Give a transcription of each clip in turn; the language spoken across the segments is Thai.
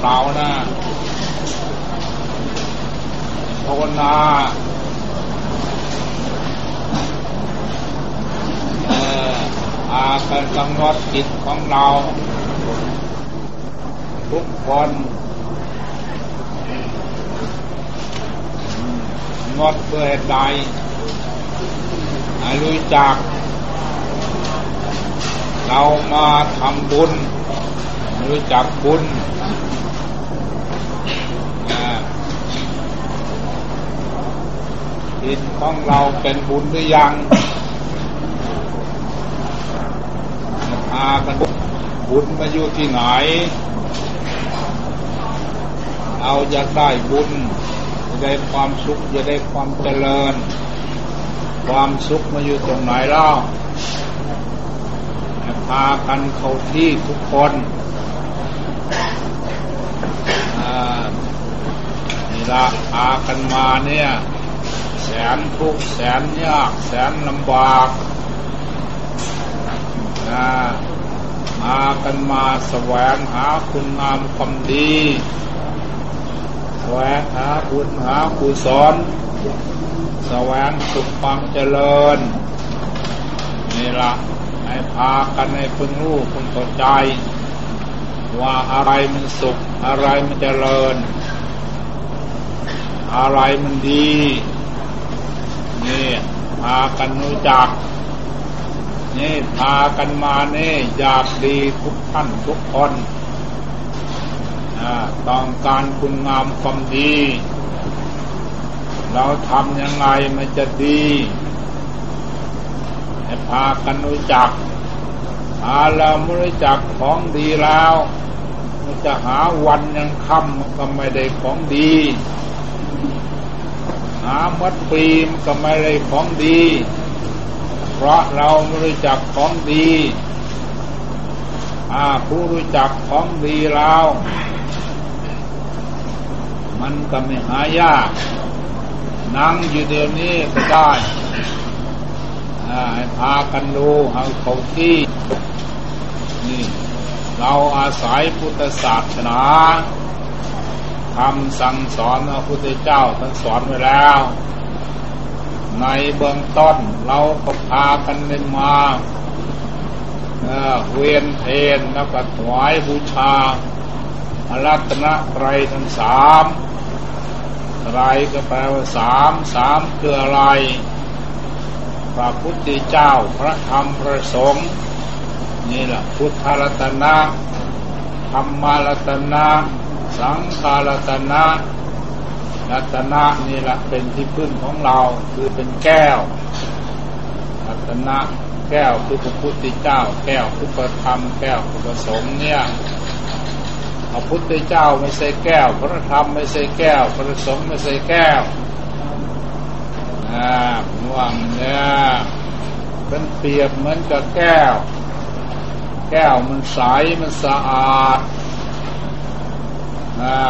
เปล่านะภาวนาอาการกำหนดจิตของเรา ทุกคนงดเพื่อใดให้รู้จัก เรามาทำบุญ รู้จักบุญ ของเราเป็นบุญหรือยังพากันบุญมาอยู่ที่ไหน เอาจะได้บุญจะได้ความสุขจะได้ความเจริญ ความสุขมาอยู่ตรงไหนเล่าพากันเข้าที่ทุกคนนี่ละพากันมาเนี่ย แสนทุกข์แสนยากแสนลำบากนะมากันมาแสวงหาคุณงามความดีแสวงหาบุญหากุศลแสวงสุขความเจริญนี่ละให้พากันให้พึงรู้พึงเข้าใจ ว่าอะไรมันสุข อะไรมันเจริญ อะไรมันดี นี่พากันรู้จัก นี่พากันมาเนี่อยากดีทุกท่านทุกคนต้องการคุณงามความดี เราทำยังไงมันจะดีให้พากันรู้จัก หาเราไม่รู้จักของดีแล้วมันจะหาวันยังค่ำมันก็ไม่ได้ของดี หามัดปีมก็ไม่ได้ของดี เพราะเราไม่รู้จักของดีอาผู้รู้จักของดีแล้วมันก็ไม่หายาก นั่งอยู่เดี๋ยวนี้ก็ได้ให้พากันดูเอาเขาที่นี่ เราอาศัยพุทธศาสนา คำสั่งสอนพระพุทธเจ้าท่านสอนไว้แล้ว ในเบื้องต้นเราก็พากันเล่นมาเวียนเทนแล้วก็ถวายบูชาอรัตนไตรทั้งสามไตรก็แปลว่าสามสามคืออะไรพระพุทธเจ้าพระธรรมพระสงฆ์นี่แหละพุทธรัตนะธรรมรัตนะ สังฆรัตนะรัตนะนี่แหละเป็นที่พึ่งของเราคือเป็นแก้วรัตนะแก้วคือพระพุทธเจ้า แก้วคือพระธรรม แก้วคือพระสงฆ์เนี่ยพระพุทธเจ้าไม่ใช่แก้ว พระธรรมไม่ใช่แก้ว พระสงฆ์ไม่ใช่แก้วอ่าว่างเนี่ยเป็นเปรียบเหมือนกับแก้ว แก้วมันใสมันสะอาด อ่า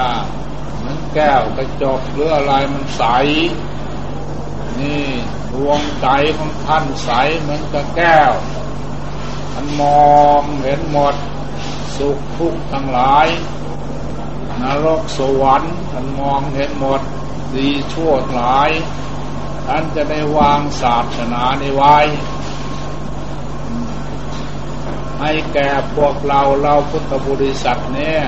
แก้วกระจกหรืออะไรมันใส นี่ดวงใจของท่านใสเหมือนกับแก้วท่านมองเห็นหมด สุขทุกข์ทั้งหลายนรกสวรรค์ท่านมองเห็นหมดดีชั่วหลายท่านจะได้วางศาสนาในไว้ ให้แก่พวกเราเราพุทธบริษัทเนี่ย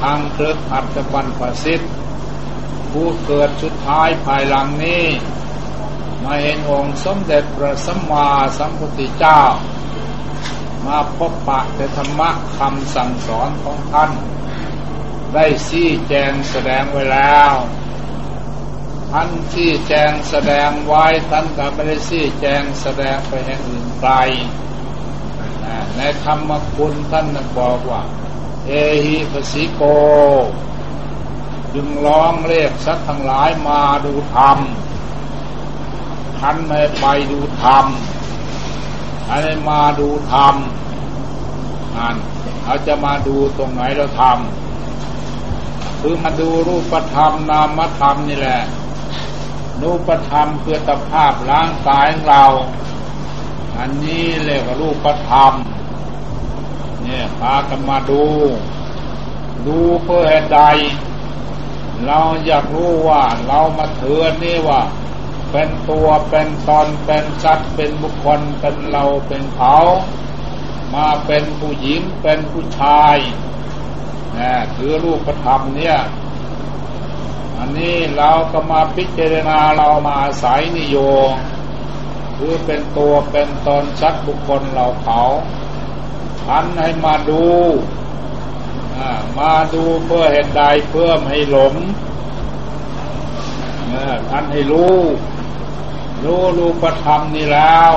ทางเครือขัตะบันปสิทธิ์ผู้เกิดสุดท้ายภายหลังนี้ มาเห็นองค์สมเด็จพระสัมมาสัมพุทธเจ้า มาพบปะแต่ธรรมะคำสั่งสอนของท่าน ได้ชี้แจงแสดงไว้แล้ว ท่านชี้แจงแสดงไว้ท่านก็ไม่ได้ชี้แจงแสดงไปแห่งอื่นไกลในธรรมคุณท่านบอกว่า เอหิปสิโก จึงร้องเรียกสัตว์ทั้งหลายมาดูธรรมท่านไม่ไปดูธรรมท่านมาดูธรรมนั่นเขาจะมาดูตรงไหนเราทำคือมาดูรูปธรรมนามธรรมนี่แหละรูปธรรมคือตภาพร่างกายของเรา อันนี้เรียกว่ารูปธรรม เนี่ยพากันมาดู ดูเพื่อเหตุใด เราอยากรู้ว่าเรามาเถือนนี่ว่า เป็นตัวเป็นตอนเป็นสัตว์เป็นบุคคลเป็นเราเป็นเขามาเป็นผู้หญิงเป็นผู้ชายนะถือรูปธรรมเนี่ย อันนี้เราก็มาพิจารณาเรามาอาศัยนิโยคือเป็นตัวเป็นตนชัดบุคคลเราเขา ทันให้มาดูมาดูเพื่อเห็นใดเพื่อให้หลงท่านให้รู้ รู้รูปธรรมนี่แล้ว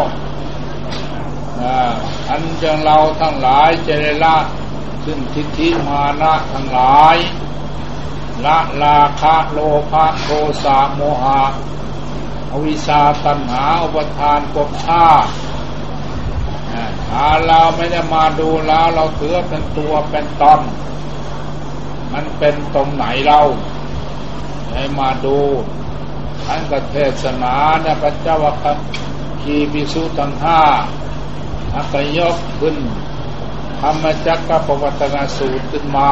อันจังเราทั้งหลายจะได้ละซึ่งทิฏฐิมานะทั้งหลาย ละลาคะโลภะโทสะโมหะอวิชาตัณหาอุปทานกบชา ถ้าเราไม่ได้มาดูแล้วเราเถือเป็นตัวเป็นตนมันเป็นตรงไหนเราให้มาดูท่านก็เทศนาเนี่ยพระเจ้าว่าคีบิสุตังห้าอักยกขึ้นธรรมจักรปวัตนาสูตรขึ้นมา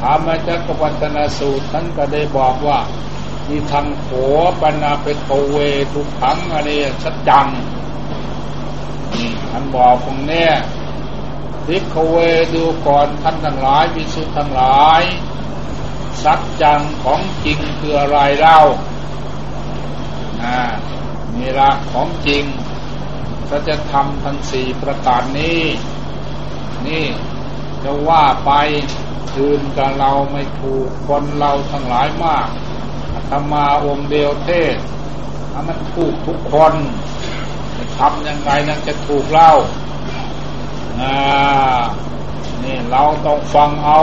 ธรรมจักรปวัตนาสูตรท่านก็ได้บอกว่ามีทางโขปนาเปโกเวทุกขังอะไรสัจจัง ท่านบอกตรงนี้พิกเวดูก่อนท่านทั้งหลายพิสุทั้งหลาย สัจจังของจริงคืออะไรเล่านี่ละของจริงก็จะทำทั้งสี่ประการนี้ นี่จะว่าไปคืนกับเราไม่ถูกคนเราทั้งหลายมากธรรมาองค์เดียวเทศมันถูกทุกคน ทำยังไงนั่นจะถูกเล่าอ่านี่เราต้องฟังเอา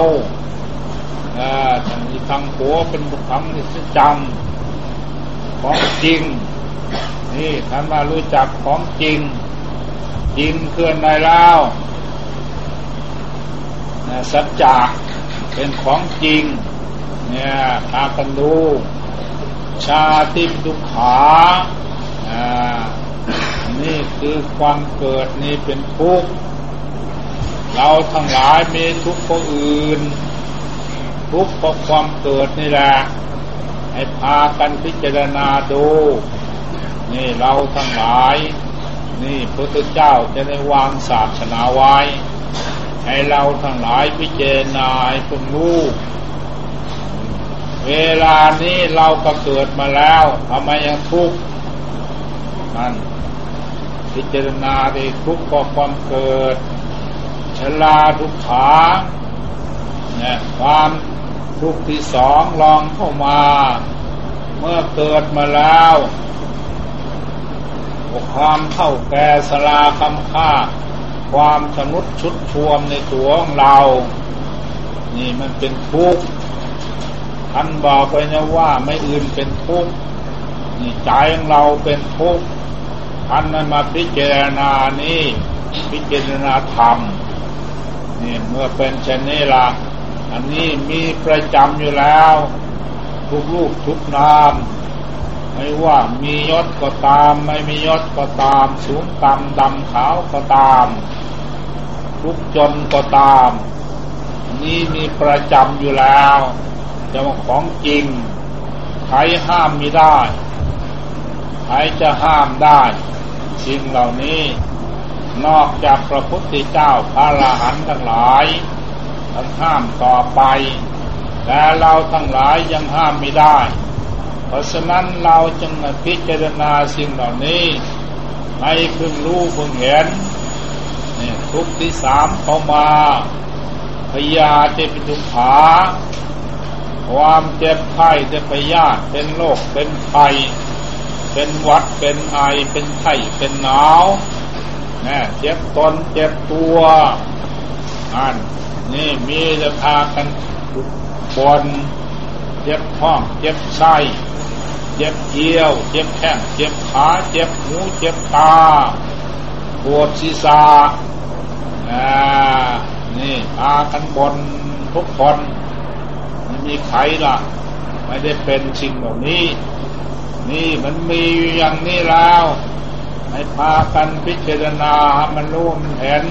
อ่าทางนี้ทางหัวเป็นคคลนี่จำของจริง นี่ท่านมารู้จักของจริง จริงเคลื่อนในแล้วสัจจะเป็นของจริง เนี่ยพากันดูชาติดุขาอ่า นี่คือความเกิดนี่เป็นทุกข์ เราทั้งหลายมีทุกข์เพราะอื่น ทุกข์เพราะความเกิดนี่แหละ ให้พากันพิจารณาดู นี่เราทั้งหลาย นี่พระพุทธเจ้าจะได้วางศาสนาไว้ ให้เราทั้งหลายพิจารณาให้พิ่งรู้เวลานี้เราก็เกิดมาแล้วทำไมยังทุกข์นั่น พิจารณาดีทุกข์เพราะความเกิด ชลาทุกขาเนี่ยความทุกข์ที่สองลองเข้ามา เมื่อเกิดมาแล้วความเท่าแก่สลาคำค่า ความชนุดชุดชวมในตัวของเรา นี่มันเป็นทุกข์ท่านบอกไปนะว่าไม่อื่นเป็นทุกข์นี่ใจของเราเป็นทุกข์ ท่านนั้นมาพิจารณานี้ พิจารณาธรรมนี่เมื่อเป็นเช่นนี้ละอันนี้มีประจำอยู่แล้ว ทุกลูกทุกนามไม่ว่ามียศก็ตาม ไม่มียศก็ตาม สูงต่ำดำขาวก็ตาม ทุกจนก็ตาม นี่มีประจำอยู่แล้วจะว่าของจริงใครห้ามไม่ได้ ใครจะห้ามได้สิ่งเหล่านี้ นอกจากพระพุทธเจ้าพระราหันทั้งหลายท่านห้ามต่อไป แต่เราทั้งหลายยังห้ามไม่ได้ เพราะฉะนั้นเราจึงพิจารณาสิ่งเหล่านี้ให้พึงรู้พึงเห็นนี่ทุกที่สามเข้ามาพยาเจปิทุขา ความเจ็บไข้จะไปยาเป็นโรคเป็นไข้ เป็นวัดเป็นไอเป็นไข้เป็นหนาวนะเจ็บตนเจ็บตัวอันนี่มีจะพากันบนเจ็บท้อง เจ็บไส้เจ็บเยี่ยว เจ็บแข้งเจ็บขาเจ็บหูเจ็บตาปวดศีรษะอ่านี่พากันบนทุกคนมีใครล่ะ ไม่ได้เป็นสิ่งเหล่านี้ นี่มันมีอย่างนี้แล้วให้พากันพิจารณามันรู้มันเห็น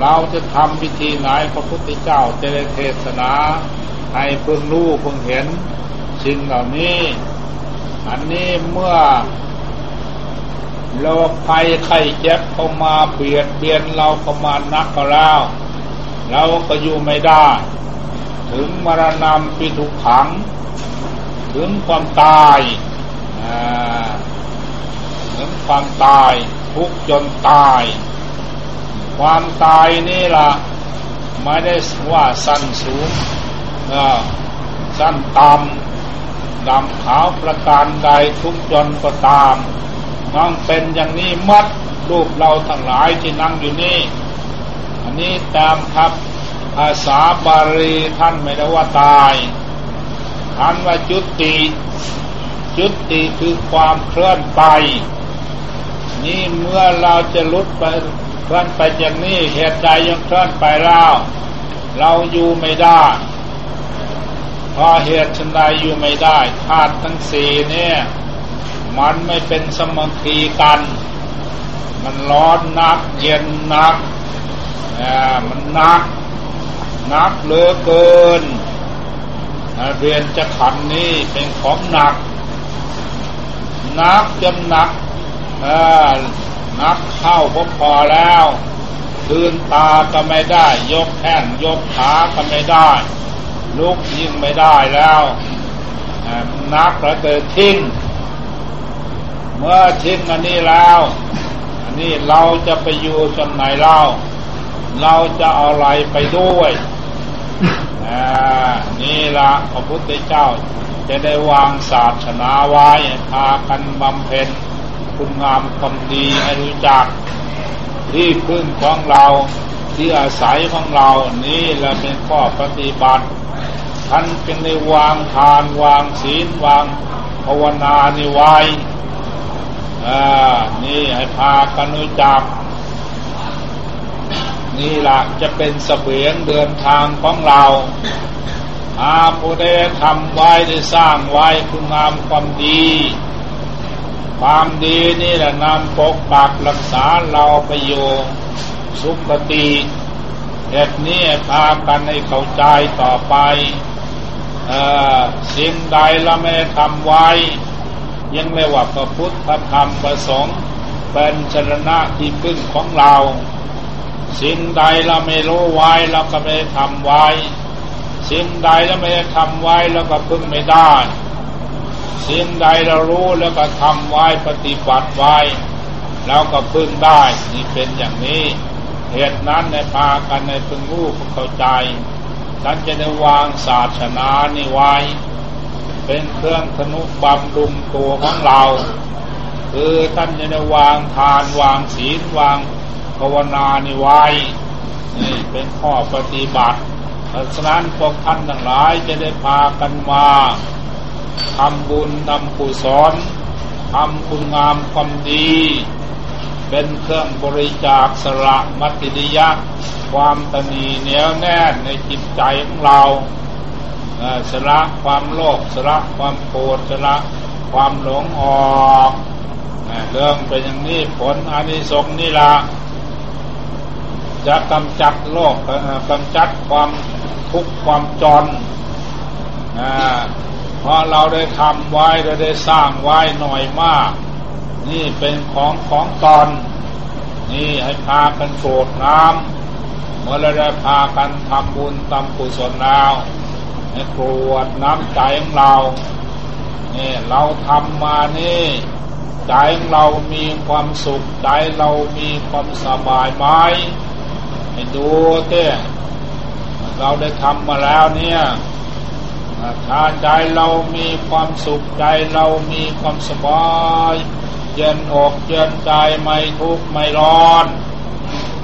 เราจะทำวิธีไหนพระพุทธเจ้าจะได้เทศนา ให้เพิ่งรู้เพิ่งเห็นสิ่งเหล่านี้ อันนี้เมื่อโรคภัยไข้เจ็บเข้ามาเบียดเบียนเราเข้ามานักก็แล้วเราก็อยู่ไม่ได้ ถึงมรณะปิทุขัง ถึงความตายถึงความตายทุกจนตาย ความตายนี่ล่ะไม่ได้ว่าสั้นสูงสั้นต่ำดำขาวประการใดทุกจนก็ตามต้องเป็นอย่างนี้มัดรูปเราทั้งหลายที่นั่งอยู่นี่ อันนี้ตามครับภาษาบาลีท่านไม่ได้ว่าตาย ท่านว่าจุติ จุติคือความเคลื่อนไป นี่เมื่อเราจะลุดไปเคลื่อนไปอย่างนี้เหตุใดยังเคลื่อนไปแล้วเราอยู่ไม่ได้เพราะเหตุชันใดอยู่ไม่ได้ธาตุทั้งสี่เนี่ย มันไม่เป็นสมคีกัน มันร้อนนัก เย็นนักอ่มันนัก นักเหลือเกิน เรียนจะขันนี้เป็นของหนักนักจนหนักนักเข้าพอพอแล้วคืนตาก็ไม่ได้ ยกแข้งยกขาก็ไม่ได้ ลุกยิ่งไม่ได้แล้วนักแล้วเกิดทิ้งเมื่อทิ้งอันนี้แล้วอันนี้เราจะไปอยู่จนไหนเล่า เราจะเอาอะไรไปด้วย นี่ละพระพุทธเจ้า จะได้วางศาสนาไว้พากันบำเพ็ญคุณงามความดีให้รู้จัก ที่พึ่งของเราที่อาศัยของเรานี่แหละเป็นข้อปฏิบัติ ท่านจึงได้วางทานวางศีลวางภาวนานี่ไว้อ่านี่ให้พากันรู้จัก นี่หละจะเป็นเสบียงเดินทางของเราอาผู้ได้ทำไว้ได้สร้างไว้คุณงามความดี ความดีนี่แหละนำปกปักรักษาเราไปโยสุขติเหตุนี้พากันให้เข้าใจต่อไปสิ่งใดเราไม่ทำไว้ ยังไม่ว่าพระพุทธธรรมพระสงฆ์เป็นชรณะที่พึ่งของเรา สิ่งใดเราไม่รู้ไว้เราก็ไม่ทำไว้ สิ่งใดเราไม่ทำไว้เราก็พึ่งไม่ได้ สิ่งใดเรารู้แล้วก็ทำไว้ปฏิบัติไว้แล้วก็พึ่งได้นี่เป็นอย่างนี้ เหตุนั้นในพากันในพึ่งรู้เข้าใจท่านจะได้วางศาสนานี่ไว้ เป็นเครื่องธนุบำรุงตัวของเรา คือท่านจะได้วางทานวางศีลวางภ ภาวนานี่ไว้นี่เป็นข้อปฏิบัติเพราะฉะนั้นพวกท่านทั้งหลายจะได้พากันมาทำบุญทำกุศลทำคุณงามความดี เป็นเครื่องบริจาคสละมัตติยะ ความตนีเหนียวแน่นในจิตใจของเราสละความโลภสละความโกรธสละความหลงออกเรื่องเป็นอย่างนี้ผลอานิสงส์นี่ละ จะกำจัดโลกกำจัดความทุกข์ความจนเพราะเราได้ทำไว้เราได้สร้างไว้หน่อยมาก นี่เป็นของของตอน นี่ให้พากันโกรธน้ำเมื่อเราได้พากันทำบุญทำกุศลแล้วให้กรวดน้ำใจของเรานี่เราทำมานี่ใจเรามีความสุขใจเรามีความสบายไหม ดูเต้เราได้ทำมาแล้วเนี่ยถ้าใจเรามีความสุขใจเรามีความสบายเย็นอกเย็นใจไม่ทุกข์ไม่ร้อน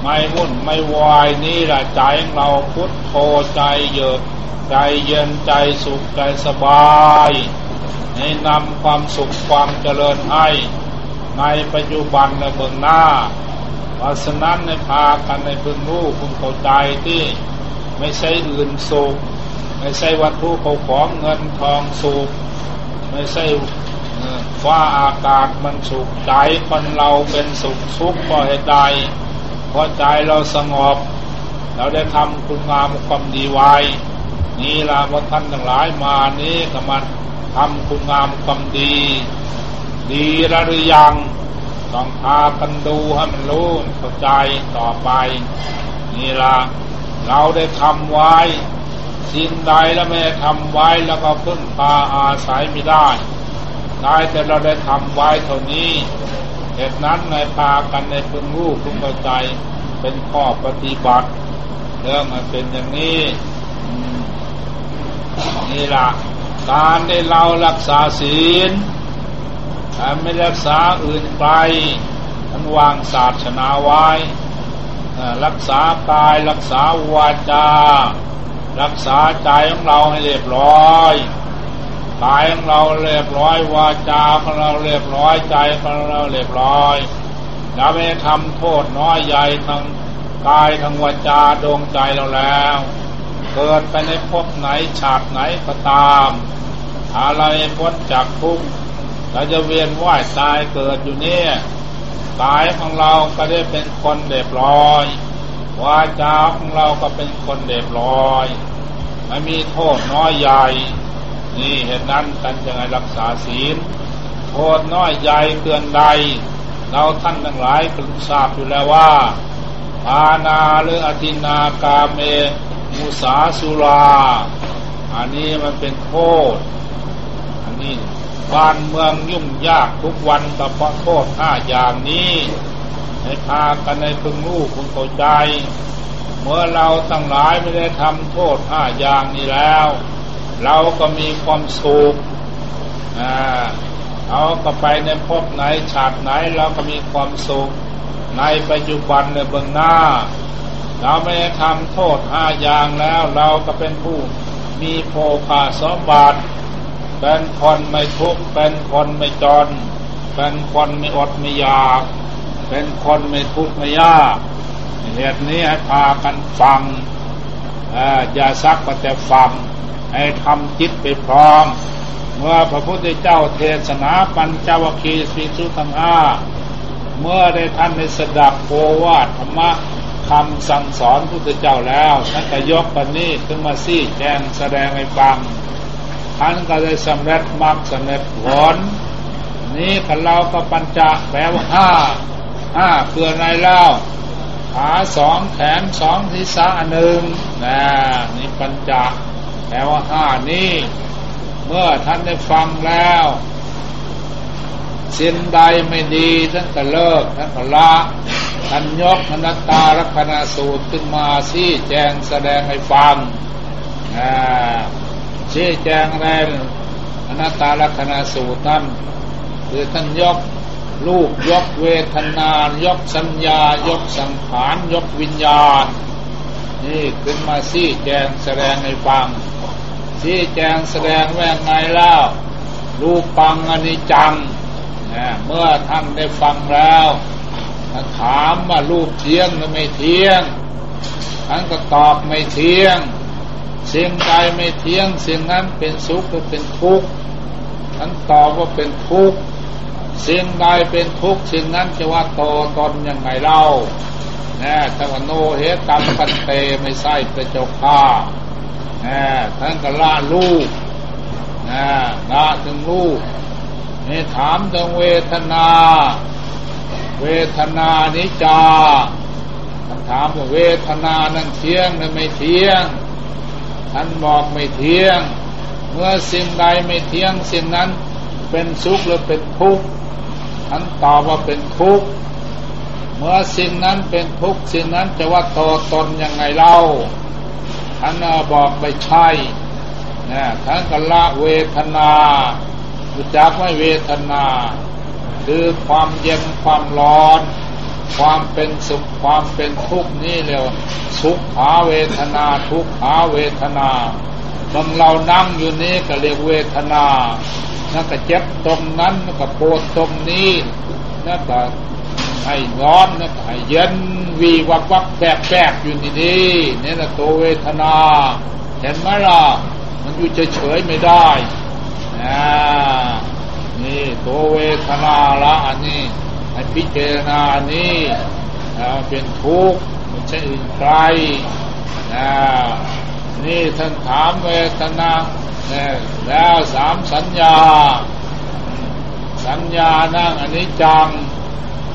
ไม่วุ่นไม่วายนี่แหละใจของเราพุทโธใจเยือกใจเย็นใจสุขใจสบายให้นำความสุขความเจริญให้ในปัจจุบันและเบื้องหน้า เพราะฉะนั้นในพากันในพึงรู้พึงเข้าใจที่ไม่ใช่อื่นสุขไม่ใช่วัตถุเขาของเงินทองสุขไม่ใช่ฟ้าอากาศมันสุขใจคนเราเป็นสุขสุขเพราะเหตุใดพอใจเราสงบ เราได้ทำคุณงามความดีไว้ นี่ละว่าท่านทั้งหลายมานี้ก็มาทำคุณงามความดี ดีหรือยัง ต้องพากันดูให้มันรู้เข้าใจต่อไป นี่ละเราได้ทำไว้ สิ่งใดแล้วไม่ทำไว้แล้วก็พึ่งพาอาศัยไม่ได้ได้แต่เราได้ทำไว้เท่านี้เหตุนั้นในพากันในพึงรู้พึงเข้าใจเป็นข้อปฏิบัติ เรื่องมันเป็นอย่างนี้นี่ละการได้เรารักษาศีล ไม่รักษาอื่นไปทั้งวางศาสนาไว้ รักษากายรักษาวาจา รักษาใจของเราให้เรียบร้อยกายของเราเรียบร้อยวาจาของเราเรียบร้อยใจของเราเรียบร้อยอย่าไปทำโทษน้อยใหญ่ทั้งกายทั้งวาจาดวงใจเราแล้ว เกิดไปในภพไหนฉากไหนก็ตามอะไรพ้นจากทุกข์ เราจะเวียนว่ายตายเกิดอยู่เนี่ยกายของเราก็ได้เป็นคนเรียบร้อยวาจาของเราก็เป็นคนเรียบร้อยไม่มีโทษน้อยใหญ่ นี่เหตุนั้นกันจะไงรักษาศีล โทษน้อยใหญ่เกินใด เราท่านทั้งหลายก็ทราบอยู่แล้วว่าปานาหรืออธินากาเมมุสาสุรา อันนี้มันเป็นโทษ อันนี้ บ้านเมืองยุ่งยากทุกวันก็เพราะโทษห้าอย่างนี้ให้พากันในพึงรู้คุณเข้าใจ เมื่อเราทั้งหลายไม่ได้ทำโทษห้าอย่างนี้แล้ว เราก็มีความสุขอ่าเราก็ไปในภพไหนฉากไหนเราก็มีความสุข ในปัจจุบันในเบื้องหน้า เราไม่ได้ทำโทษห้าอย่างแล้ว เราก็เป็นผู้มีโภคาสมบัติ เป็นคนไม่ทุกข์เป็นคนไม่จน เป็นคนไม่อดไม่อยาก เป็นคนไม่ทุกข์ไม่ยากเหตุนี้ให้พากันฟังอย่าซักแต่ฟัง ให้ทำจิตไปพร้อม เมื่อพระพุทธเจ้าเทศนาปัญจวัคคีย์สีสุทังห้าเมื่อได้ท่านในสดับโอวาธรรมะคำสั่งสอนพุทธเจ้าแล้วท่านก็ยกปันนี้ขึ้นมาซี่แจงแสดงให้ฟัง ท่านก็ได้สำเร็จมรรคสำเร็จผลนี่กันเราก็ปัญจแปลว่าห้าห้าเพื่อในเล่าขาสองแขนสองทิศะหนึ่งนะนี่ปัญจแปลว่าห้านี้เมื่อท่านได้ฟังแล้วสิ่งใดไม่ดีท่านก็เลิกท่านก็ละท่านยกนัตตาลักนาสูตรขึ้นมาชี้แจงแสดงให้ฟัง ชี้แจงอะไรอนัตตาลักนาสูตรนั้นคือท่านยกรูปยกเวทนายกสัญญายกสังขารยกวิญญาณ นี่ขึ้นมาชี้แจงแสดงให้ฟังชี้แจงแสดงแว่งไงแล้วรูปปังอนิจจังนะเมื่อท่านได้ฟังแล้วถามว่ารูปเที่ยงหรือไม่เที่ยงท่านก็ตอบไม่เที่ยง สิ่งใดไม่เที่ยงสิ่งนั้นเป็นสุขหรือเป็นทุกข์ท่านตอบว่าเป็นทุกข์สิ่งใดเป็นทุกข์สิ่งนั้นจะว่าโตตนยังไงเล่าแนะถ้าว่าโนเหตัมปันเตไม่ใช่ประจกข้าท่านก็ละลูกแนะละถึงลูกนี่ถามถึงเวทนา เวทนานิจาท่านถามว่าเวทนานั้นเที่ยงหรือไม่เที่ยง ท่านบอกไม่เที่ยง เมื่อสิ่งใดไม่เที่ยงสิ่งนั้นเป็นสุขหรือเป็นทุกข์ท่านตอบว่าเป็นทุกข์เมื่อสิ่งนั้นเป็นทุกข์สิ่งนั้นจะว่าโตตนยังไงเล่าท่านบอกไม่ใช่นะท่านก็ละเวทนารู้จักไม่เวทนา คือความเย็นความร้อน ความเป็นสุขความเป็นทุกข์นี่เรียกสุขหาเวทนาทุกข์หาเวทนาบางเรานั่งอยู่นี้ก็เรียกเวทนานั่นก็เจ็บตรงนั้นนั่นก็ปวดตรงนี้นั่นก็ให้ร้อนนั่นก็ให้เย็นวีวับวับแบกแบกอยู่นี่นี่นี่แหละตัวเวทนา เห็นไหมล่ะมันอยู่เฉยๆไม่ได้นะนี่ตัวเวทนาละอันนี้ ให้พิจารณานี้เป็นทุกข์ไม่ใช่อื่นใครนี่ท่านถามเวทนาแล้วสามสัญญา สัญญานั่งอันนี้จัง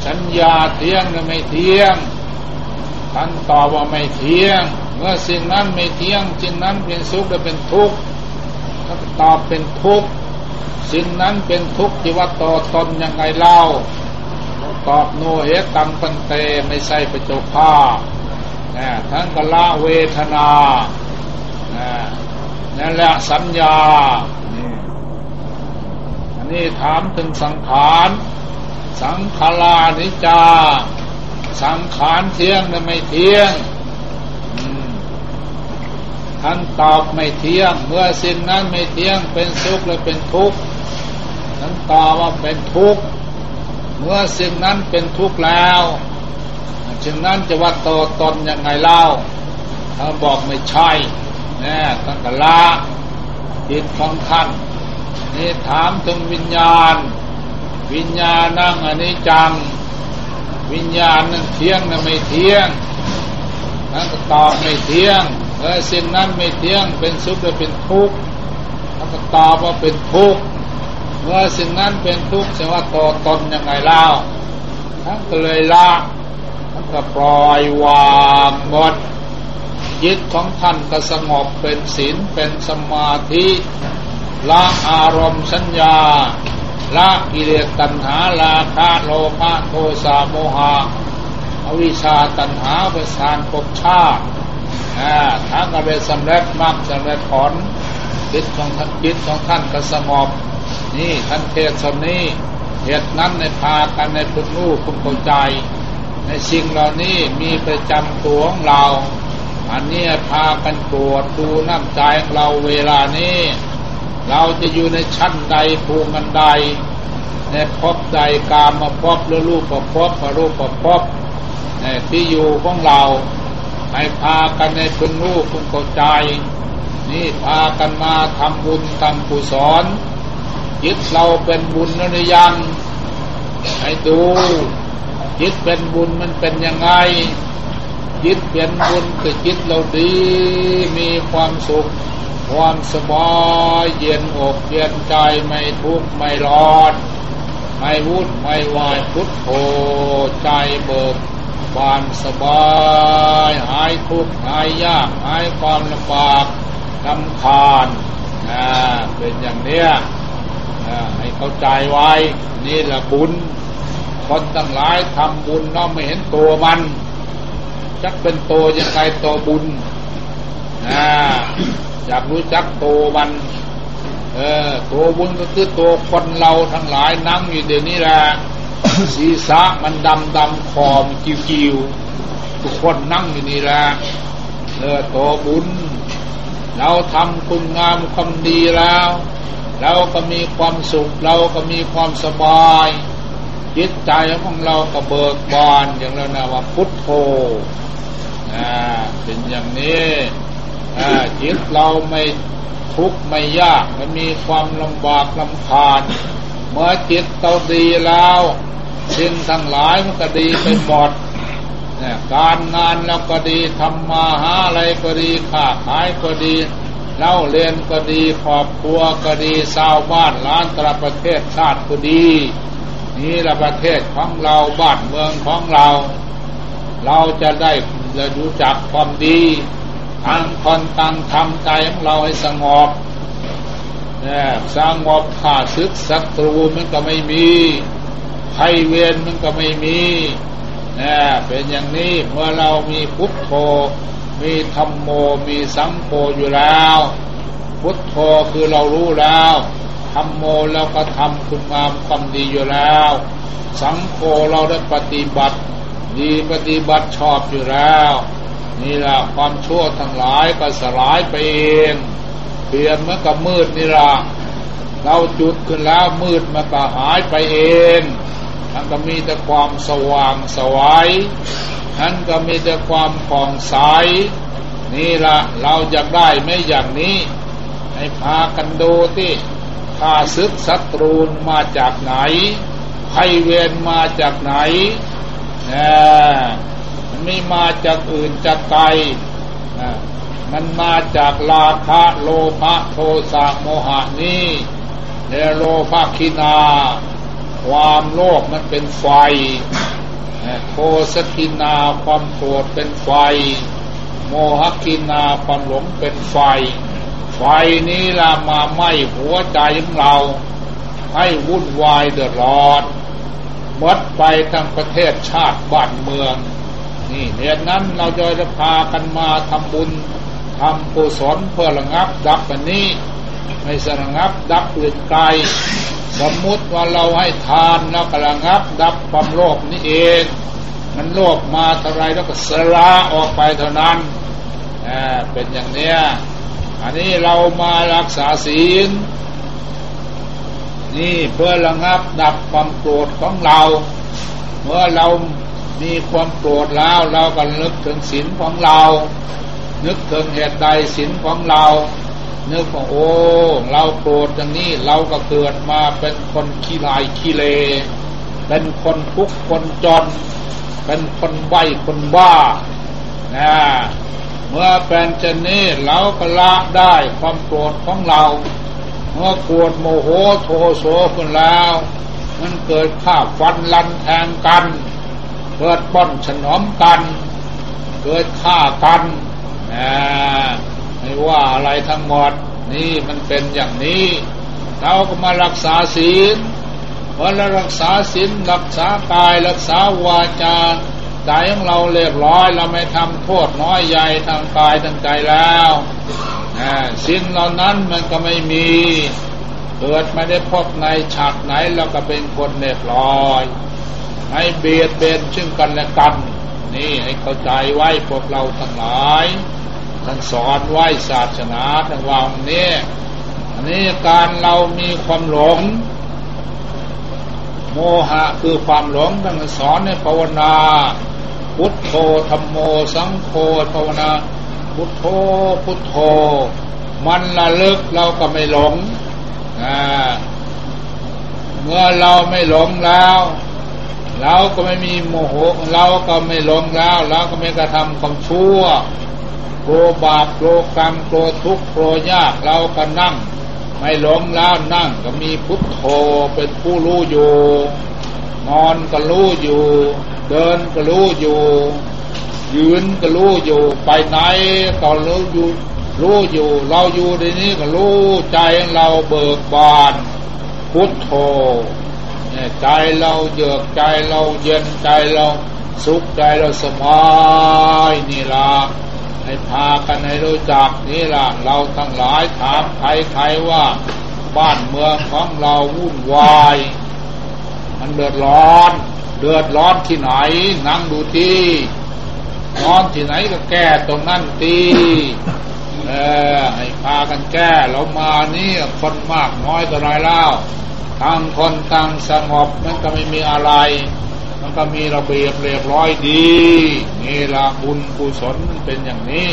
สัญญาเที่ยงหรือไม่เที่ยงท่านตอบว่าไม่เที่ยง เมื่อสิ่งนั้นไม่เที่ยงสิ่งนั้นเป็นสุขและเป็นทุกข์ท่านตอบเป็นทุกข์สิ่งนั้นเป็นทุกข์ที่ว่าต่อตนยังไงเล่า ตอบโนเหตังปันเตไม่ใช่ประจข้าทั้งกละเวทนานั่นแหละสัญญาอันนี้ถามถึงสังขาร สังขารานิจา สังขารเที่ยงหรือไม่เที่ยงท่านตอบไม่เที่ยง เมื่อสิ่งนั้นไม่เที่ยงเป็นสุขหรือเป็นทุกข์ท่านตอบว่าเป็นทุกข์ เมื่อสิ่งนั้นเป็นทุกข์แล้วสิ่งนั้นจะว่าโตตนยังไงเล่าท่าบอกไม่ใช่นี่ท่านกละจิตของท่านนี่ถามถึงวิญญาณ วิญญาณนั่งอันนี้จัง วิญญาณนั้นเที่ยงนะไม่เที่ยงท่นก็ตอบไม่เที่ยงเออสิ่งนั้นไม่เที่ยงเป็นสุขหรือเป็นทุกข์ท่นก็ตอบว่าเป็นทุกข์ เมื่อสิ่งนั้นเป็นทุกข์แสดงว่าตัวตนยังไงเล่าท่านก็เลยละท่านก็ปล่อยวางหมดจิตของท่านก็สงบเป็นศีลเป็นสมาธิละอารมณ์สัญญาละกิเลสตัณหาลาคะโลภะโทสะโมหะอวิชชาตัณหาเปสานภพชาติทั้งก็เป็นสำเร็จมรรคสำเร็จผลจิตของท่านจิตของท่านก็สงบ นี่ท่านเทศนี้เหตุนั้นในพากันในพุทธลูกคุณเข้าใจ ในสิ่งเหล่านี้มีประจำตัวของเรา อันนี้พากันตรวจดูน้ำใจของเราเวลานี้ เราจะอยู่ในชั้นใดภูมิมันใด ในพบใดกามมาพบหรือรูปประพบมารูปประพบในที่อยู่ของเราให้พากันในคุณรู้คุณเข้าใจ นี่พากันมาทำบุญทำกุศล จิตเราเป็นบุญหรือยังให้ดูจิตเป็นบุญมันเป็นยังไงจิตเป็นบุญคือจิตเราดีมีความสุข ความสบายเย็นอกเย็นใจไม่ทุกข์ไม่ร้อนไม่วุ่นไม่วายพุทโธใจเบิกบานสบายหายทุกข์หายยากหายความลำบากลำคาญนะเป็นอย่างเนี้ย ให้เข้าใจไว้ นี่แหละบุญ คนตั้งหลายทำบุญน้องไม่เห็นตัวมันจักเป็นโตยังไงโตบุญนะอยากรู้จักโตมัน เออโตบุญก็คือโตคนเราทั้งหลายนั่งอยู่เดี๋ยวนี้แหละศีรษะมันดำดำคอมจิวจิวทุกคนนั่งอยู่นี่แหละเออโตบุญ เราทำคุณงามความดีแล้ว เราก็มีความสุขเราก็มีความสบายจิตใจของเราก็เบิกบานอย่างเรานะว่าพุทโธเป็นอย่างนี้จิตเราไม่ทุกข์ไม่ยากมันมีความลำบากลำคาญ เมื่อจิตเราดีแล้วสิ่งทั้งหลายมันก็ดีไปหมดการงานเราก็ดีทำมาหาอะไรก็ดีค้าขายก็ดี เล่าเรียนก็ดีครอบครัวก็ดีชาวบ้านล้านตระประเทศชาติก็ดี นี่ละประเทศของเราบ้านเมืองของเรา เราจะได้เรารู้จักความดีทางคนตังทำใจของเราให้สงบนี่สงบขาดซึกศัตรูมันก็ไม่มีไข้เวียนมันก็ไม่มีนี่เป็นอย่างนี้เมื่อเรามีพุทโธ มีธรรมโมมีสังโฆอยู่แล้ว พุทโธคือเรารู้แล้วธรรมโมเราก็ทำคุณงามความดีอยู่แล้ว สังโฆเราได้ปฏิบัติ ดีปฏิบัติชอบอยู่แล้ว นี่แหละความชั่วทั้งหลายก็สลายไปเองเปลี่ยนเมื่อกับมืดนี่ละเราจุดขึ้นแล้วมืดมันก็หายไปเองมันก็มีแต่ความสว่างสวัย นั้นก็มีแต่ความผ่องใสนี่ละเราอยากได้ไม่อย่างนี้ ให้พากันดูที่ข้าศึกศัตรูมาจากไหนไพเวรมาจากไหนไม่มาจากอื่นจากไกลมันมาจากลาคะโลภะโทสะโมหะนี้เนโลภะคินา ความโลภมันเป็นไฟ โทสกินาความโกรธเป็นไฟ โมหกินาความหลงเป็นไฟ ไฟนี้ละมาไหม้หัวใจของเรา ให้วุ่นวายเดือดร้อนมดไปทั้งประเทศชาติบ้านเมือง นี่เหตุนั้นเราจะพากันมาทำบุญทำกุศลเพื่อระงับดับอันนี้ ไม่สระงับดับอื่นไกล สมมุติว่าเราให้ทานแล้วกระงับดับความโลภนี่เอง มันโลภมาเท่าไรแล้วก็สละออกไปเท่านั้นเป็นอย่างเนี้ยอันนี้เรามารักษาศีลนี่เพื่อระงับดับความโกรธของเรา เมื่อเรามีความโกรธแล้วเราก็นึกถึงศีลของเรา นึกถึงเหตุใดศีลของเรา นึกว่าโอ้เราโกรธอย่างนี้เราก็เกิดมาเป็นคนขี้ลายขี้เล เป็นคนทุกข์คนจน เป็นคนใบคนบ้านะเมื่อเป็นเช่นนี้เราก็ละได้ความโกรธของเรา เมื่อโกรธโมโหโทโสขึ้นแล้ว มันเกิดข้าฟันลันแทงกัน เกิดป้อนฉนอมกัน เกิดฆ่ากัน ไม่ว่าอะไรทั้งหมด นี่มันเป็นอย่างนี้เราก็มารักษาศีลพอเรารักษาศีลรักษากายรักษาวาจาใจของเราเรียบร้อย เราไม่ทำโทษน้อยใหญ่ทางกายทางใจแล้วศีลเหล่านั้นมันก็ไม่มี เกิดไม่ได้พบในฉากไหนเราก็เป็นคนเรียบร้อยให้เบียดเบียนซึ่งกันและกัน นี่ให้เข้าใจไว้พวกเราทั้งหลาย ท่านสอนไว้ศาสนาทั้งวังนี้อันนี้การเรามีความหลง โมหะคือความหลงท่านสอนในภาวนา พุทโธธรรมโมสังโฆภาวนา พุทโธพุทโธ มันละลึกเราก็ไม่หลงเมื่อเราไม่หลงแล้วเราก็ไม่มีโมโห เราก็ไม่หลงแล้ว เราก็ไม่กระทำความชั่ว โกรบาปโกรกรรมโกรทุกข์โกรยากเราก็นั่ง ไม่หลงแล้วนั่งก็มีพุทโธเป็นผู้รู้อยู่ นอนก็รู้อยู่ เดินก็รู้อยู่ ยืนก็รู้อยู่ ไปไหนก็รู้อยู่รู้อยู่ เราอยู่ในนี้ก็รู้ใจเราเบิกบานพุทโธใจเราเยือกใจเราเย็นใจเราสุขใจเราสบายนี่ละ ให้พากันให้รู้จักนี่ล่ะเราทั้งหลายถามใครใครว่าบ้านเมืองของเราวุ่นวาย มันเดือดร้อน เดือดร้อนที่ไหน นั่งดูที่นอนที่ไหนก็แก้ตรงนั้นตีเออให้พากันแก้เรามานี่คนมากน้อยต่อไรแล้วทางคนทางสงบมันก็ไม่มีอะไร มันก็มีระเบียบเรียบร้อยดีนี่ละบุญกุศลมันเป็นอย่างนี้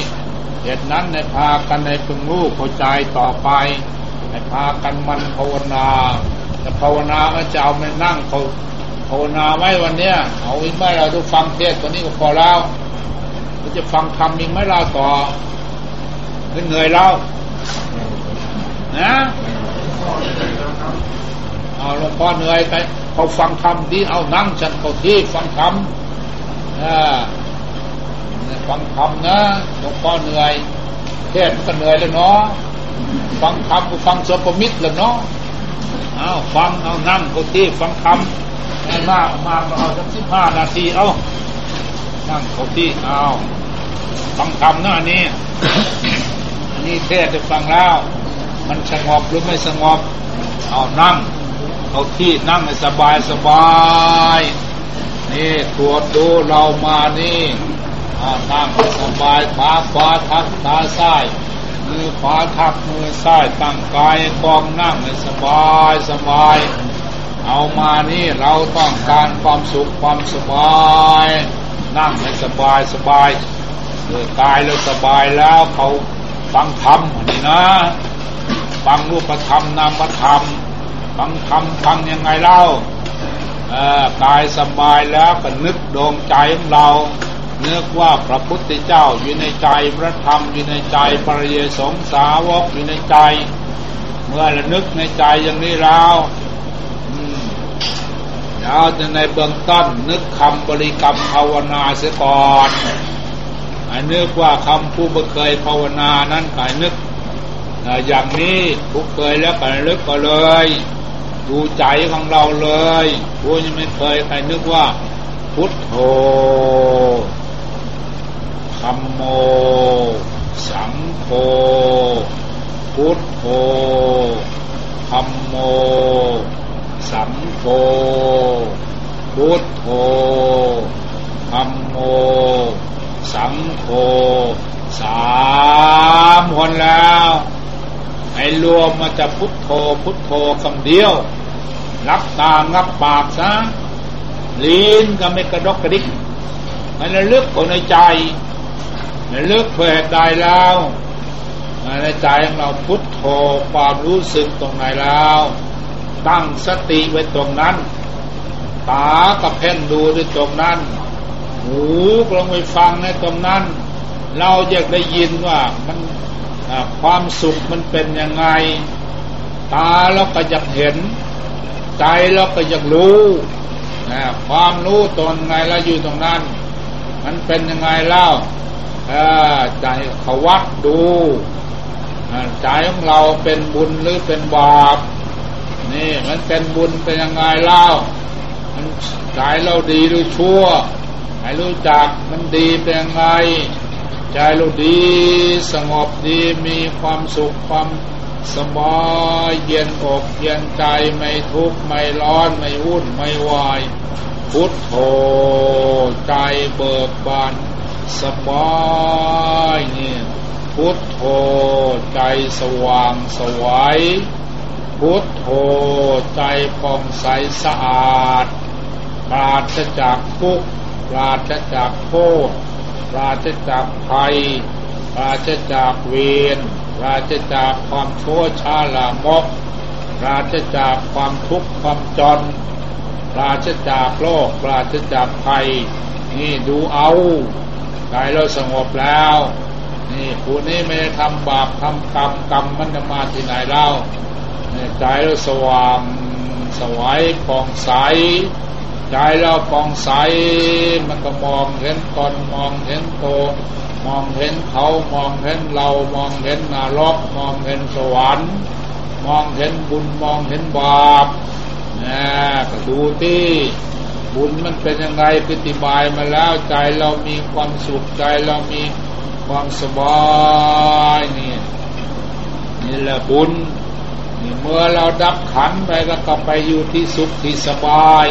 เหตุนั้นในพากันในพึงรู้เข้าใจต่อไปในพากันมันภาวนาแต่ภาวนาก็จะเอาไม่นั่งเขาภาวนาไว้วันเนี้ยเอาอีกไม่เราดูฟังเทศตัวนี้ก็พอแล้วเราจะฟังคำมีไม่เราต่อเหนื่อยเรานะเอาหลวงพ่อเหนื่อยไป เขาฟังธรรมดีเอานั่งฉันเขาที่ฟังธรรมฟังธรรมนะหลวงพ่อเหนื่อย เทศก็เหนื่อยแล้วเนาะฟังธรรมก็ฟังสปมิตรแล้วเนาะเอาฟังเอานั่งเขาที่ฟังธรรมมามาเอาสักสิบห้านาทีเอานั่งเขาที่เอาฟังธรรมนะอันนี้อันนี้เทศจะฟังแล้ว มันสงบหรือไม่สงบเอานั่ง เอาที่นั่งให้สบายสบายนี่ตรวจดูเรามานี่นั่งสบายขาขวาทักตาซ้ายมือขวาทักมือซ้ายตั้งกายกองนั่งให้สบายสบาย เอามานี่เราต้องการความสุขความสบาย นั่งให้สบายสบายเมื่อกายเราสบายแล้วเขาฟังธรรมนี่นะฟังรูปธรรมนามธรรม ฟังคำฟังยังไงเล่ากายสบายแล้วก็นึกดวงใจของเราเนื้อว่าพระพุทธเจ้าอยู่ในใจพระธรรมอยู่ในใจปริยสงสาวกอยู่ในใจ เมื่อระนึกในใจอย่างนี้แล้วเราจะในเบื้องต้นนึกคำบริกรรมภาวนาเสียก่อนไอ้นึกว่าคำผู้เคยภาวนานั้นกายนึก อย่างนี้ผู้เคยแล้วก็นึกก็เลย ดูใจของเราเลยผู้ยังไม่เคยใครนึกว่า พุทโธธรรมโม สังโฆพุทโธธรรมโม สังโฆพุทโธธรรมโม สังโฆสามคนแล้ว ให้รวมมาจะพุทโธพุทโธคำเดียวรับตางับปากซะลิ้นก็ไม่กระดกกระดิกมันระลึกคนในใจระลึกเพื่อได้แล้วในใจของเราพุทโธความรู้สึกตรงไหนแล้ว ตั้งสติไว้ตรงนั้น ตากับเพ่นดูด้วยตรงนั้น หูลงไปฟังในตรงนั้น เราอยากได้ยินว่ามัน ความสุขมันเป็นยังไง ตาเราก็อยากเห็น ใจเราก็อยากรู้ความรู้ตนไงเราอยู่ตรงนั้น มันเป็นยังไงเล่าใจเขาวัดดูใจของเราเป็นบุญหรือเป็นบาปนี่มันเป็นบุญเป็นยังไงเล่า มันใจเราดีหรือชั่วให้รู้จักมันดีเป็นยังไง ใจเราดีสงบดีมีความสุขความสบายเย็นอกเย็นใจไม่ทุกข์ไม่ร้อนไม่วุ่นไม่วาย พุทโธใจเบิกบานสบายเนี่ยพุทโธใจสว่างสวัยพุทโธใจผ่องใสสะอาดปราศจากทุกข์ปราศจากโทษ ปราศจากภัย ปราศจากเวร ปราศจากความชั่วช้าลามก ปราศจากความทุกข์ความจน ปราศจากโลกปราศจากภัย นี่ดูเอาใจเราสงบแล้ว นี่ผู้นี้ไม่ได้ทำบาปทำกรรมกรรมมันจะมาที่ไหนเล่าใจเราสว่างสวัยผ่องใส ใจเราปองใสมันก็มองเห็นตนมองเห็นโต มองเห็นเขามองเห็นเรามองเห็นนรกมองเห็นสวรรค์มองเห็นบุญมองเห็นบาปนะก็ดูที่บุญมันเป็นยังไงปฏิบายมาแล้วใจเรามีความสุขใจเรามีความสบายนี่นี่แหละบุญนี่เมื่อเราดับขันไปแล้วก็ไปอยู่ที่สุขที่สบาย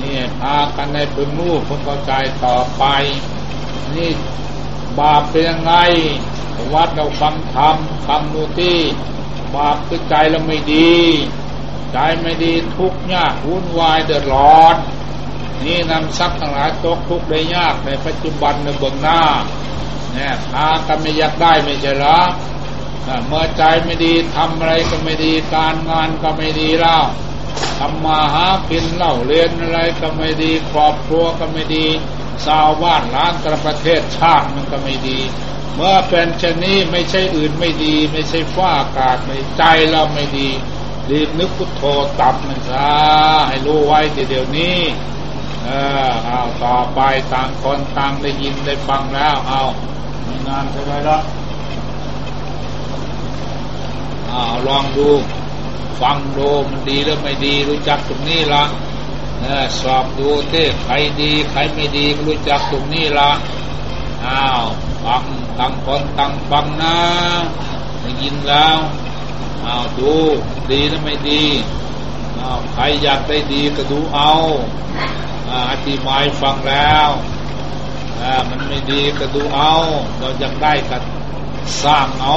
นี่พากันในเป็นมู่คนเข้าใจต่อไป นี่บาปเป็นยังไงวัดเราฟังธรรมฟังดูที่บาปคือใจเราไม่ดี ใจไม่ดีทุกข์ยากวุ่นวายเดือดร้อน นี่นำทรัพย์ทั้งหลายตกทุกข์ได้ยากในปัจจุบันในเบื้องหน้าเนี่ยพากันไม่อยากได้ไม่ใช่หรอเมื่อใจไม่ดีทำอะไรก็ไม่ดีการงานก็ไม่ดีแล้ว ทำมาหากินเล่าเรียนอะไรก็ไม่ดีครอบครัวก็ไม่ดีชาวบ้านล้านกระประเทศชาติมันก็ไม่ดี เมื่อเป็นชนนี้ไม่ใช่อื่นไม่ดี ไม่ใช่ฟ้าอากาศไม่ใจเราไม่ดีรีบนึกพุทโธตับมันซะให้รู้ไว้เดี๋ยวนี้เออเอาต่อไปต่างคนต่างได้ยินได้ฟังแล้วเอามีงานเท่าไรแล้วเอาลองดู ฟังดูมันดีหรือไม่ดีรู้จักตรงนี้ละสอบดูเต้ใครดีใครไม่ดีรู้จักตรงนี้ละอ้าวฟังตั้งคนตั้งฟังนะได้ยินแล้วอ้าวดูดีหรือไม่ดีอ้าวใครอยากได้ดีก็ดูเอาอธิบายฟังแล้วมันไม่ดีก็ดูเอา เราอยากได้ก็สร้างเอา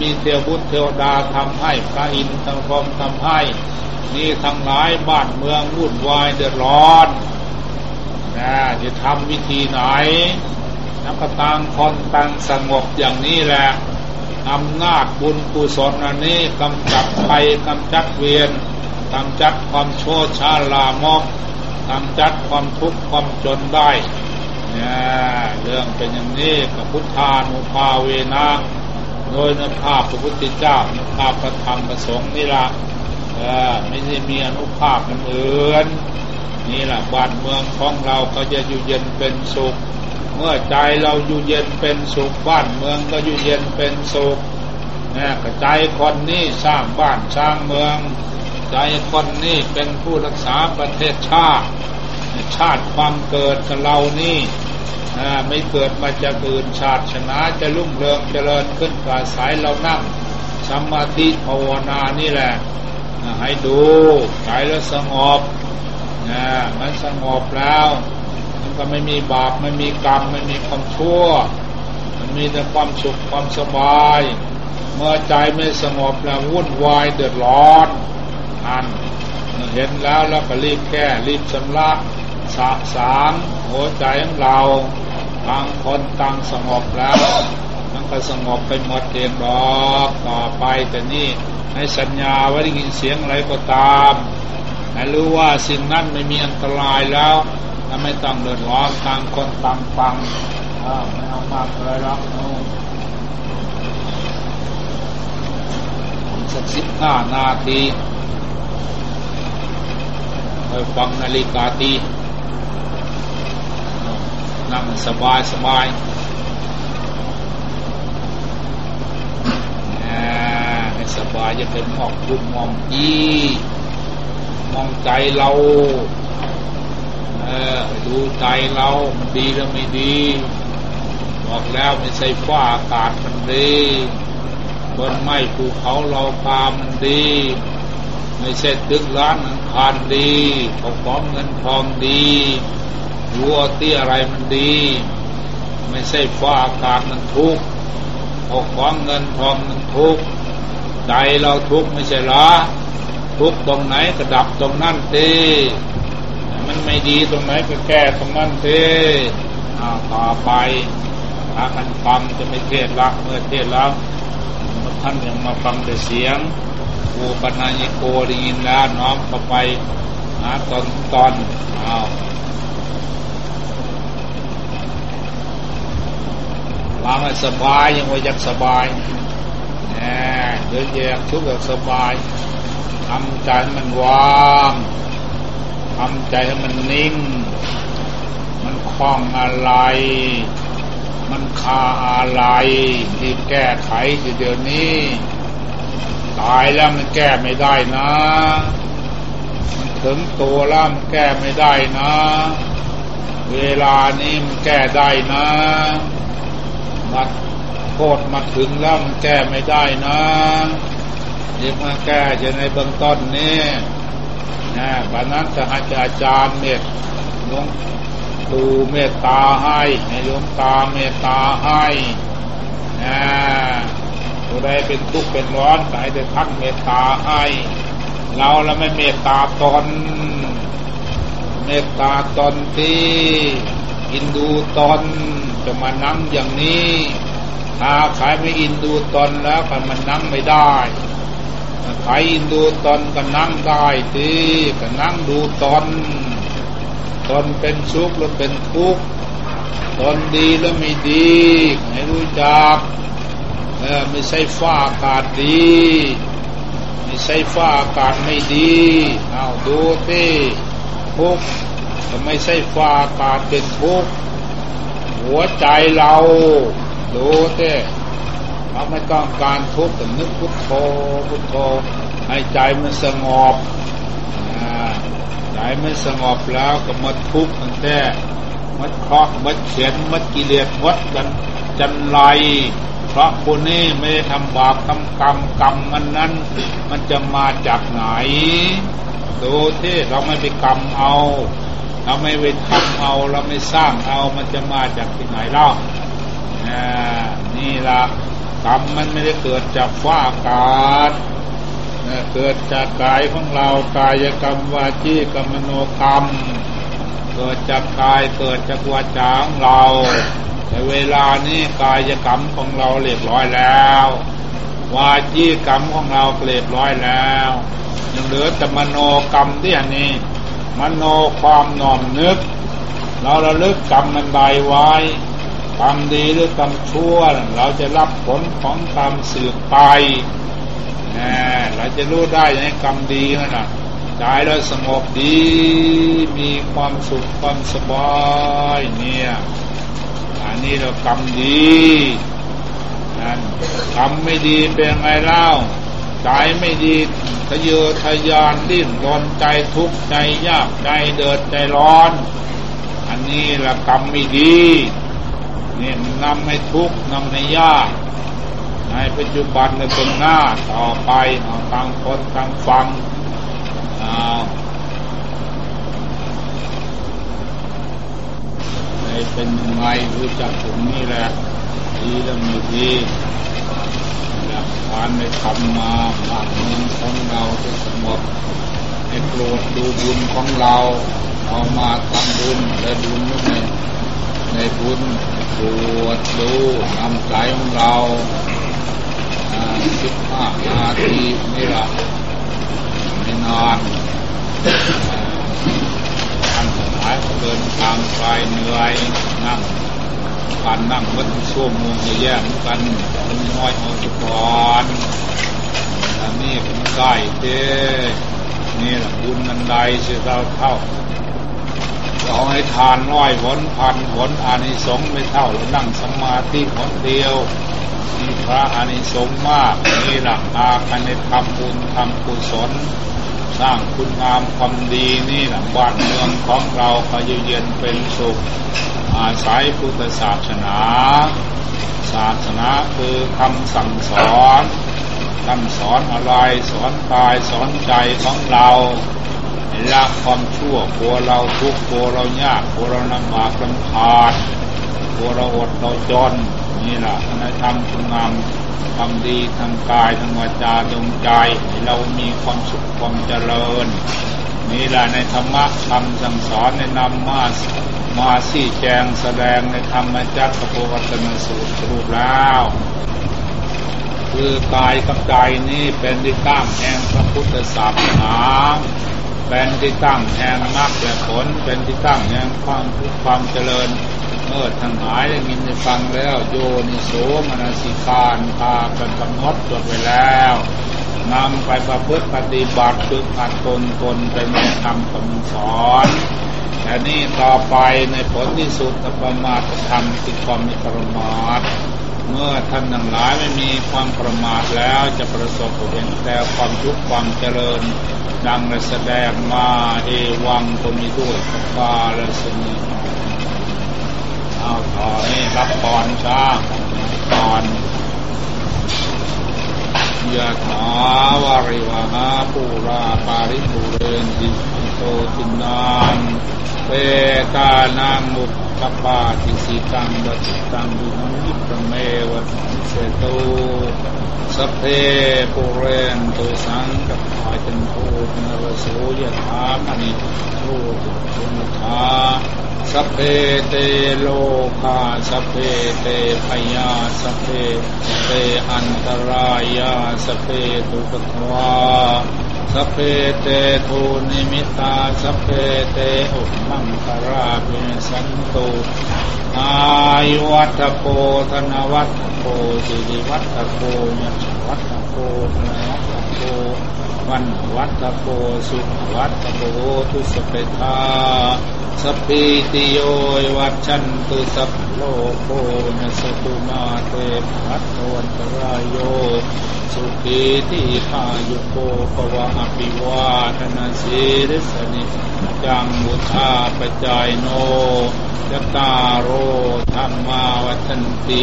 มีเทวบุตรเทวดาทำให้พระอินทร์ทังพรมทำให้ นี่ทั้งหลายบ้านเมืองวุ่นวายเดือดร้อนนะจะทำวิธีไหนนักตังคนตังสงบอย่างนี้แหละอำนาจบุญกุศลอันนี้กำจัดไปกำจัดเวียนกำจัดความโชชาลามกทำจัดความทุกข์ความจนได้เนี่ยเรื่องเป็นอย่างนี้กับพุทธานุภาเวนะ โดยนภาพพระพุทธเจ้านภาพพระธรรมประสงค์นี่ละไม่ใช่มีอนุภาพมันอื่นนี่แหละบ้านเมืองของเราก็จะอยู่เย็นเป็นสุข เมื่อใจเราอยู่เย็นเป็นสุขบ้านเมืองก็อยู่เย็นเป็นสุขนะกระใจคนนี้สร้างบ้านสร้างเมือง ใจคนนี้เป็นผู้รักษาประเทศชาติ ชาติความเกิดกับเรานี่ ไม่เกิดมาจากอื่นชาติชนะจะรุ่งเรืองเจริญขึ้นกว่าสายเรานั่งสมาธิภาวนานี่แหละให้ดูใจแล้วสงบนะมันสงบแล้ว มันก็ไม่มีบาปไม่มีกรรมไม่มีความชั่ว มันมีแต่ความสุขความสบาย เมื่อใจไม่สงบแล้ววุ่นวายเดือดร้อนอันเห็นแล้วแล้วก็รีบแก้รีบชำระสะสางหัวใจของเรา ต่างคนต่างสงบแล้ว มันก็สงบไปหมดเองดอกต่อไปแต่นี่ให้สัญญาว่าได้ยินเสียงอะไรก็ตามให้รู้ว่าสิ่งนั้นไม่มีอันตรายแล้วถ้าไม่ต้องเดือดร้อนต่างคนต่างฟังไม่เอามากเลยหรอกสักสิบห้านาทีไปฟังนาฬิกาตี นั่งสบายสบายให้สบายจะเป็นมองบุญมองยีมองใจเราเออดูใจเรามันดีหรือไม่ดี บอกแล้วไม่ใช่ฟ้าอากาศมันดีบนไม้ภูเขาเราปามันดี ไม่ใช่ตึกร้านอังคารดีของของเงินทองดี วัวที่อะไรมันดี ไม่ใช่ฟ้าอากาศมันทุกข์ออกของเงินทองมันทุกข์ใจเราทุกข์ไม่ใช่หรอทุกข์ตรงไหนก็ดับตรงนั้นเต้มันไม่ดีตรงไหนก็แก้ตรงนั้นเต้ต่อไปถ้ากันฟังจะไม่เทศละเมื่อเทศแล้วท่านยังมาฟังแต่เสียงอูปนายโกได้ยินแล้วน้อมเข้าไปหาตอนตอนอ้าว วางให้สบายยังว่าอยากสบายแหมเดี๋ยวแยกทุกอย่างสบายทำใจมันว่างทำใจให้มันนิ่ง มันคล้องอะไร มันคาอะไรที่แก้ไขสิเดี๋ยวนี้ ตายแล้วมันแก้ไม่ได้นะ มันถึงตัวแล้วมันแก้ไม่ได้นะ เวลานี้มันแก้ได้นะ มาโทษมาถึงแล้วมันแก้ไม่ได้นะเรียกมาแก้จะในเบื้องต้นนี่นะบันนั้นจะให้อาจารย์เมตหลวงปู่เมตตาให้ให้หลวงตาเมตตาให้นะผู้ใดเป็นทุกข์เป็นร้อนไหนจะท่านเมตตาให้ เราแล้วไม่เมตตาตน เมตตาตนที่อินดูตน จะมานั่งอย่างนี้ถ้าใครไม่อินดูตนแล้วก็มันนั่งไม่ได้ใครอินดูตนก็นั่งได้ทีก็นั่งดูตนตนเป็นสุขหรือเป็นทุกข์ตนดีหรือไม่ดีให้รู้จักเออไม่ใช่ฟ้าอากาศดีไม่ใช่ฟ้าอากาศไม่ดีเอาดูที่ทุกข์ก็ไม่ใช่ฟ้าอากาศเป็นทุกข์ หัวใจเราดูเต้เราไม่ต้องการทุกข์แต่นึกพุทโธพุทโธให้ใจมันสงบใจไม่สงบแล้วก็มาทุกข์ตั้งแต่มัดเคราะห์มัดเขียนมัดกิเลสวัดกันจันไรเพราะคนนี้ไม่ได้ทำบาปทำกรรมกรรมมันนั้น มันจะมาจากไหนดูที่เราไม่ไปกรรมเอา เราไม่ไปทำเอาเราไม่สร้างเอามันจะมาจากที่ไหนเล่านี่ละกรรมมันไม่ได้เกิดจากฟ้าอากาศเกิดจากกายของเรากายกรรมวาจีกรรมโนกรรม เกิดจากกายเกิดจากวาจาของเราในเวลานี้กายกรรมของเราเรียบร้อยแล้ววาจีกรรมของเราเรียบร้อยแล้วยังเหลือแต่มโนกรรมที่อันนี้ มโนความนอมนึก เราระลึกกรรมมันใดไว้กรรมดีหรือกรรมชั่ว เราจะรับผลของกรรมสืบไปนะเราจะรู้ได้ในกรรมดีนะใจเราสงบดี มีความสุขความสบายเนี่ยอันนี้เรากรรมดีนั่นกรรมไม่ดีเป็นไงเล่า ใจไม่ดีทะเยอทะยานดิ้นรนใจทุกข์ใจยากใจเดือดใจร้อน อันนี้ละกรรมไม่ดีนี่นำให้ทุกข์นำให้ยากในปัจจุบันในตรงหน้าต่อไปเอาทางคนทางฟังในเป็นยังไงรู้จักผมนี่แหละดีแล้วมีดี กฐานในทำมาบ้านเมืองของเราจะสงบให้โปรดดูบุญของเราเอามาทำบุญและบุญในในบุญโปรดดูนำใจของเราสิบห้านาทีนี่ละไม่นานท่านสหายเดินทางไปเหนื่อยนั่ง การนั่งวัดช่วโมงจะแย่งกันมันน้อยเอาจุกอนอันนี้เป็นใกล้เด้นี่แหละบุญนันใดเสียเราเท่าเราให้ทานน้อยผลพันผลอานิสงส์ไม่เท่าเรานั่งสมาธิผลเดียวมีพระอานิสงส์มากนี่แหละอาคันในทำบุญทำกุศลสร้างคุณงามความดีนี่แหละบ้านเมืองของเราก็อยู่เย็นเป็นสุข อาศัยพุทธศาสนา ศาสนาคือคำสั่งสอนคำสอนอะไรสอนกายสอนใจของเราละความชั่วกลัวเราทุกข์กลัวเรายากกลัวเราลำบากลำพาดกลัวเราอดเราจนนี่แหละในธรรมคุณงามทำดีทำกายทำวาจาดวงใจให้เรามีความสุขความเจริญนี่แหละในธรรมะคำสั่งสอนในนำมา มาสี่แจงแสดงในธรรมจักรโพวัตนสูตรรุปแล้ว คือกายกับใจนี้เป็นที่ตั้งแห่งพระพุทธศาสนาเป็นที่ตั้งแห่งมรรคและผลเป็นที่ตั้งแห่งความความเจริญเมื่อทั้งหลายได้ยินได้ฟังแล้ว โยนิโสมนสิการพากันกำหนดจดไว้แล้ว นำไปประพฤติปฏิบัติฝึกหัดตนตนไปแนะนำคำสอนแต่นี่ต่อไปในผลที่สุดประมาทธรรมคือความมีประมาทเมื่อท่านทั้งหลายไม่มีความประมาทแล้วจะประสบเป็นแต่ความทุกข์ความเจริญ ดังแสดงมาเอวังก็มีด้วยกาและสนีเอาต่อนี่รับพรช้าตอน ยะถาวาริวหาปูราปาริปุเรนติโตตินังเปตานังมุตปาติสิตังวัติตังดุนิปเมวะเสตุ สเพปุเรนตุสังกัปาจันโทนรโสยถามณิโทตุนทาสัพเพเตโลกาสัพเพเตพยาสัพเพเตอันตรายาสัพเพตุกทวา สัพเพเตทูนิมิตาสัพเพเตอุมังคาราเิสันตุอายุวัตโกธนวัตโกสิริวัตโกยัชวัตโกธนวัต โกวันวัตโกสุวัตโกทุสเปทาสปีติโยวัชันตุสัพโลโคนสตุมาเตภัตวันตรายโยสุขีที่พายุโกภวะอภิวาทนาสีริสนิจังมุทาปจายโนยตาโรธรรมาวัชันติ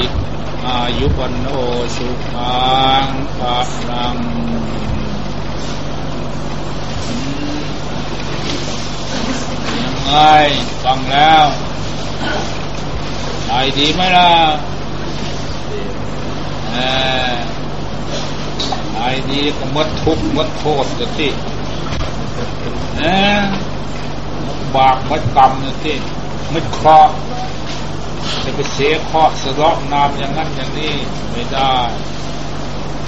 อายุวันโนสุขังภาลังไงฟังแล้วใจดีไหมล่ะใจดีก็มดทุกมดโทษกะที่นะบาปมดกรรมนะที่มดเคราะห์ จะไปเสียเคาะสะเลาะนามอย่างนั้นอย่างนี้ไม่ได้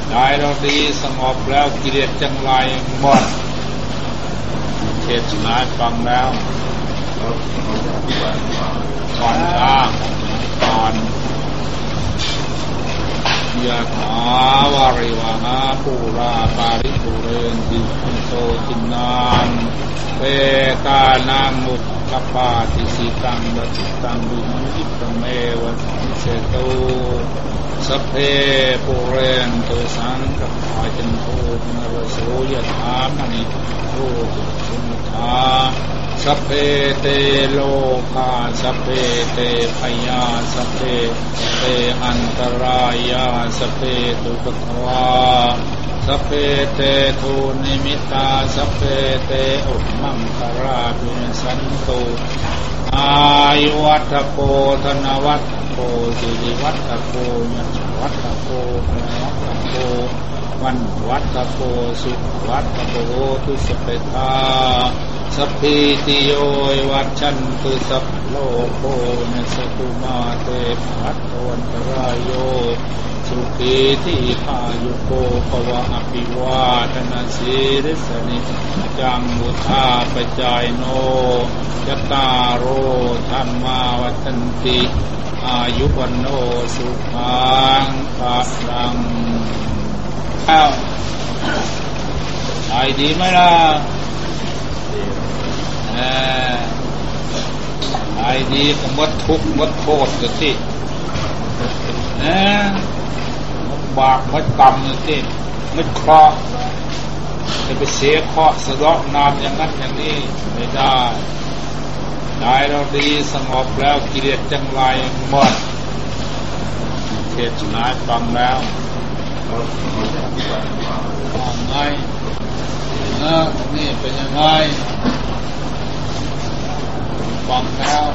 ใจเราดีสงบแล้วกิเลสจังไรหมดเทศนาฟังแล้วก่อนอ้างก่อน ยะถาวาริวหาปูราปาริปุเรนติสุโตจินนานเปตานังมุขปาติสิตังวจิตังวิมุติตเมวัติเสตุสเพปุเรนตุสังกปาจันโทนรโสยถามณิโตสุนทา สัพเพเตโลกาสัพเพเตพยาสัพเพเตอันตรายาสัพเพตุปทวาสัพเพเตทูนิมิตาสัพเพเตอุมังคาราภิสันตุอายุวัตโกธนวัตโกสิริวัตโกยัญวัตโกพลวัตโกวันวัตโกสุวัตโกทุสเปตา สัพพิติโยวัชันตุสัพโลโกนัสตุมาเตปัตตวันตรายโยสุขีติพายุโกภวะอภิวาทนาสีริสนิจังมุทาปจายโนยตาโรธรรมาวัตันติอายุวันโนสุขังภาลังแล้วไอดีไหมล่ะ ไอ้ดีก็มดทุกมดโทษกันสินะมดบาปมดกรรมกันสิมดเคราะห์จะไปเสียเคราะห์สะดอกนามอย่างนั้นอย่างนี้ไม่ได้ได้เราดีสงบแล้วกิเลสจังไรหมดเทศนาฟังแล้วฟังไง เออนี่เป็นยังไงฟังแล้ว